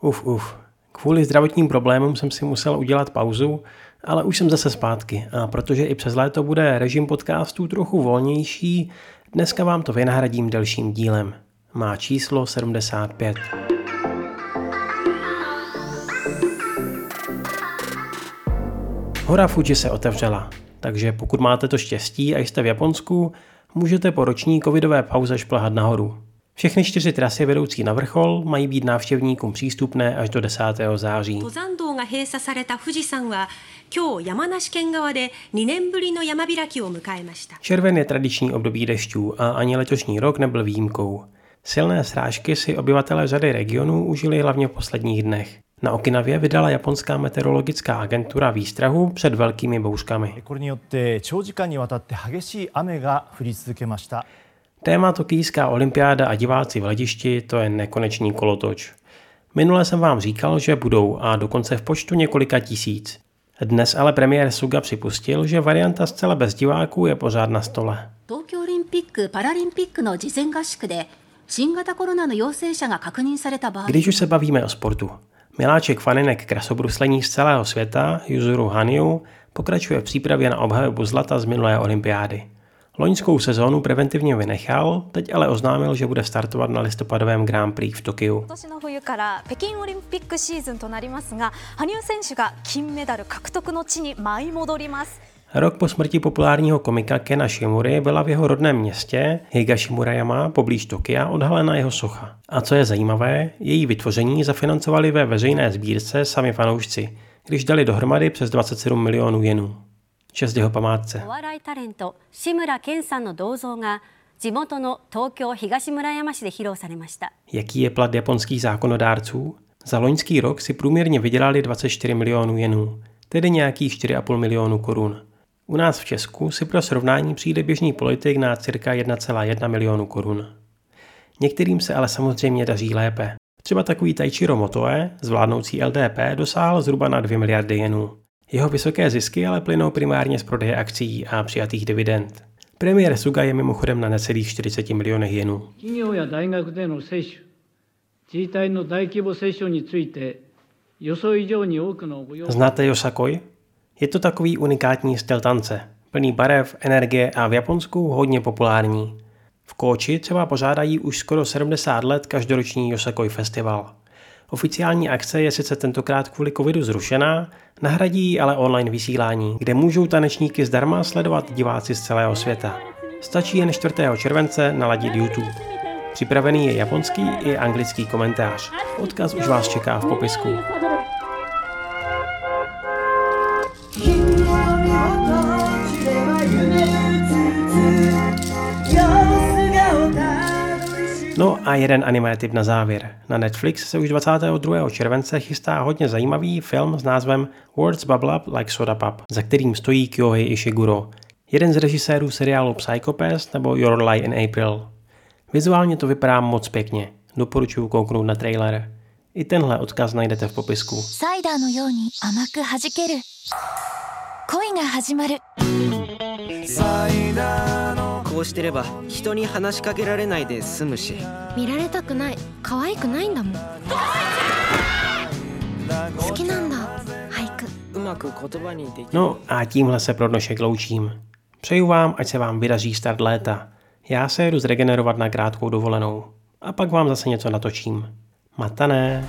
Uf, uf. Kvůli zdravotním problémům jsem si musel udělat pauzu, ale už jsem zase zpátky. A protože i přes léto bude režim podcastů trochu volnější, dneska vám to vynahradím delším dílem. Má číslo 75. Hora Fuji se otevřela, takže pokud máte to štěstí a jste v Japonsku, můžete po roční covidové pauze šplhat nahoru. Všechny čtyři trasy vedoucí na vrchol mají být návštěvníkům přístupné až do 10. září. Červen je tradiční období dešťů a ani letošní rok nebyl výjimkou. Silné srážky si obyvatelé řady regionů užili hlavně v posledních dnech. Na Okinavě vydala japonská meteorologická agentura výstrahu před velkými bouřkami. Téma tokijská olympiáda a diváci v hledišti to je nekonečný kolotoč. Minule jsem vám říkal, že budou a dokonce v počtu několika tisíc. Dnes ale premiér Suga připustil, že varianta zcela bez diváků je pořád na stole. Když už se bavíme o sportu, miláček faninek krasobruslení z celého světa, Yuzuru Haniu, pokračuje v přípravě na obhajobu zlata z minulé olympiády. Loňskou sezónu preventivně vynechal, teď ale oznámil, že bude startovat na listopadovém Grand Prix v Tokiu. Rok po smrti populárního komika Kena Shimury byla v jeho rodném městě Higashimurayama poblíž Tokia odhalena jeho socha. A co je zajímavé, její vytvoření zafinancovali ve veřejné sbírce sami fanoušci, když dali dohromady přes 27 milionů jenů. Čest jeho památce. 志村けんさんの銅像が地元の東京東村山市で披露されました。Jaký je plat japonských zákonodárců? Za loňský rok si průměrně vydělali 24 milionů jenů, tedy nějakých 4,5 milionů korun. U nás v Česku si pro srovnání přijde běžný politik na cirka 1,1 milionu korun. Některým se ale samozřejmě daří lépe. Třeba takový Taichiro Motoe, zvládnoucí LDP, dosáhl zhruba na 2 miliardy jenů. Jeho vysoké zisky ale plynou primárně z prodeje akcí a přijatých dividend. Premiér Suga je mimochodem na necelých 40 milionech jenů. Znáte Yosakoi? Je to takový unikátní styl tance, plný barev, energie a v Japonsku hodně populární. V Koči třeba pořádají už skoro 70 let každoroční Yosakoi festival. Oficiální akce je sice tentokrát kvůli covidu zrušená, nahradí ale online vysílání, kde můžou tanečníky zdarma sledovat diváci z celého světa. Stačí jen 4. července naladit YouTube. Připravený je japonský i anglický komentář. Odkaz už vás čeká v popisku. No a jeden animé tip na závěr. Na Netflix se už 22. července chystá hodně zajímavý film s názvem Words Bubble Up Like Soda Pop, za kterým stojí Kyohei Ishiguro, jeden z režisérů seriálu Psychopath nebo Your Lie in April. Vizuálně to vypadá moc pěkně. Doporučuji kouknout na trailer. I tenhle odkaz najdete v popisku. こうしてれば人に話しかけられないで済むし見られたくない可愛くないんだもん好きなんだ俳句うまく言葉にでき No a tímhle se pro dnešek loučím. Přeju vám, ať se vám vydaří start léta. Já se jedu zregenerovat na krátkou dovolenou. A pak vám zase něco natočím. Matané!